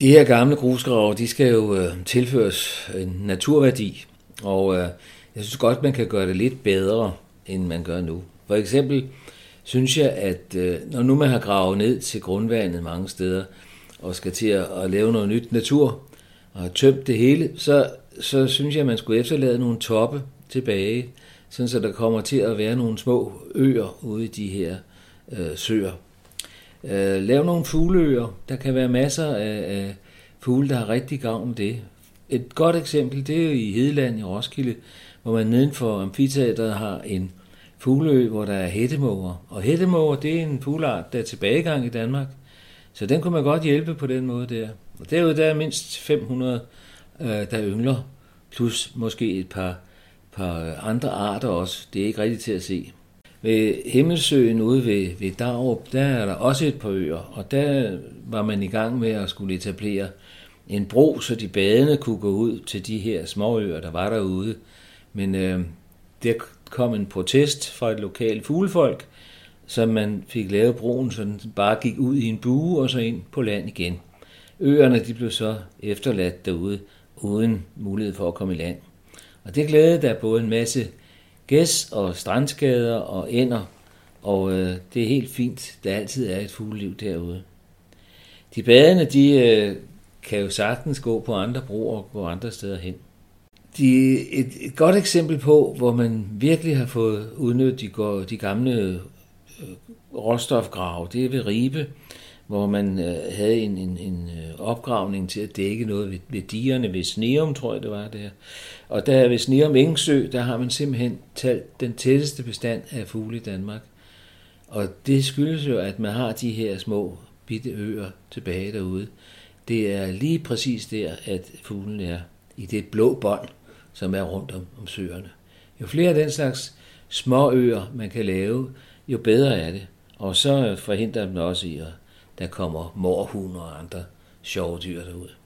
De her gamle grusgrave, de skal jo øh, tilføres en naturværdi, og øh, jeg synes godt, man kan gøre det lidt bedre, end man gør nu. For eksempel synes jeg, at øh, når nu man har gravet ned til grundvandet mange steder, og skal til at, at lave noget nyt natur, og har tømt det hele, så, så synes jeg, at man skulle efterlade nogle toppe tilbage, sådan så der kommer til at være nogle små øer ude i de her øh, søer. Øh, lav nogle fugleøer. Der kan være masser af, af fugle, der har rigtig gavn af det. Et godt eksempel, det er jo i Hedeland i Roskilde, hvor man nedenfor amfiteateret har en fugleø, hvor der er hættemåger. Og hættemåger, det er en fugleart, der er tilbagegang i Danmark. Så den kunne man godt hjælpe på den måde der. Og derude der er mindst 500, øh, der yngler, plus måske et par, par andre arter også. Det er ikke rigtigt til at se. Ved Himmelsøen ude ved, ved Darup, der er der også et par øer, og der var man i gang med at skulle etablere en bro, så de badende kunne gå ud til de her småøer, der var derude. Men øh, der kom en protest fra et lokalt fuglefolk, så man fik lavet broen, så den bare gik ud i en bue og så ind på land igen. Øerne de blev så efterladt derude, uden mulighed for at komme i land. Og det glædede der både en masse gæs og strandskader og ender, og øh, det er helt fint, der altid er et fugleliv derude. De badende, de øh, kan jo sagtens gå på andre broer og gå andre steder hen. De, et, et godt eksempel på, hvor man virkelig har fået udnyttet de, de gamle øh, råstofgrave, det er ved Ribe, hvor man øh, havde en, en, en øh, opgravning til at dække noget ved, ved digerne ved Sneum, tror jeg det var der. Og der ved Sneum Engsø, der har man simpelthen talt den tætteste bestand af fugle i Danmark. Og det skyldes jo, at man har de her små bitte øer tilbage derude. Det er lige præcis der, at fuglen er i det blå bånd, som er rundt om, om søerne. Jo flere af den slags små øer, man kan lave, jo bedre er det. Og så forhindrer man også i at der kommer morhunder og andre sjove dyr derud.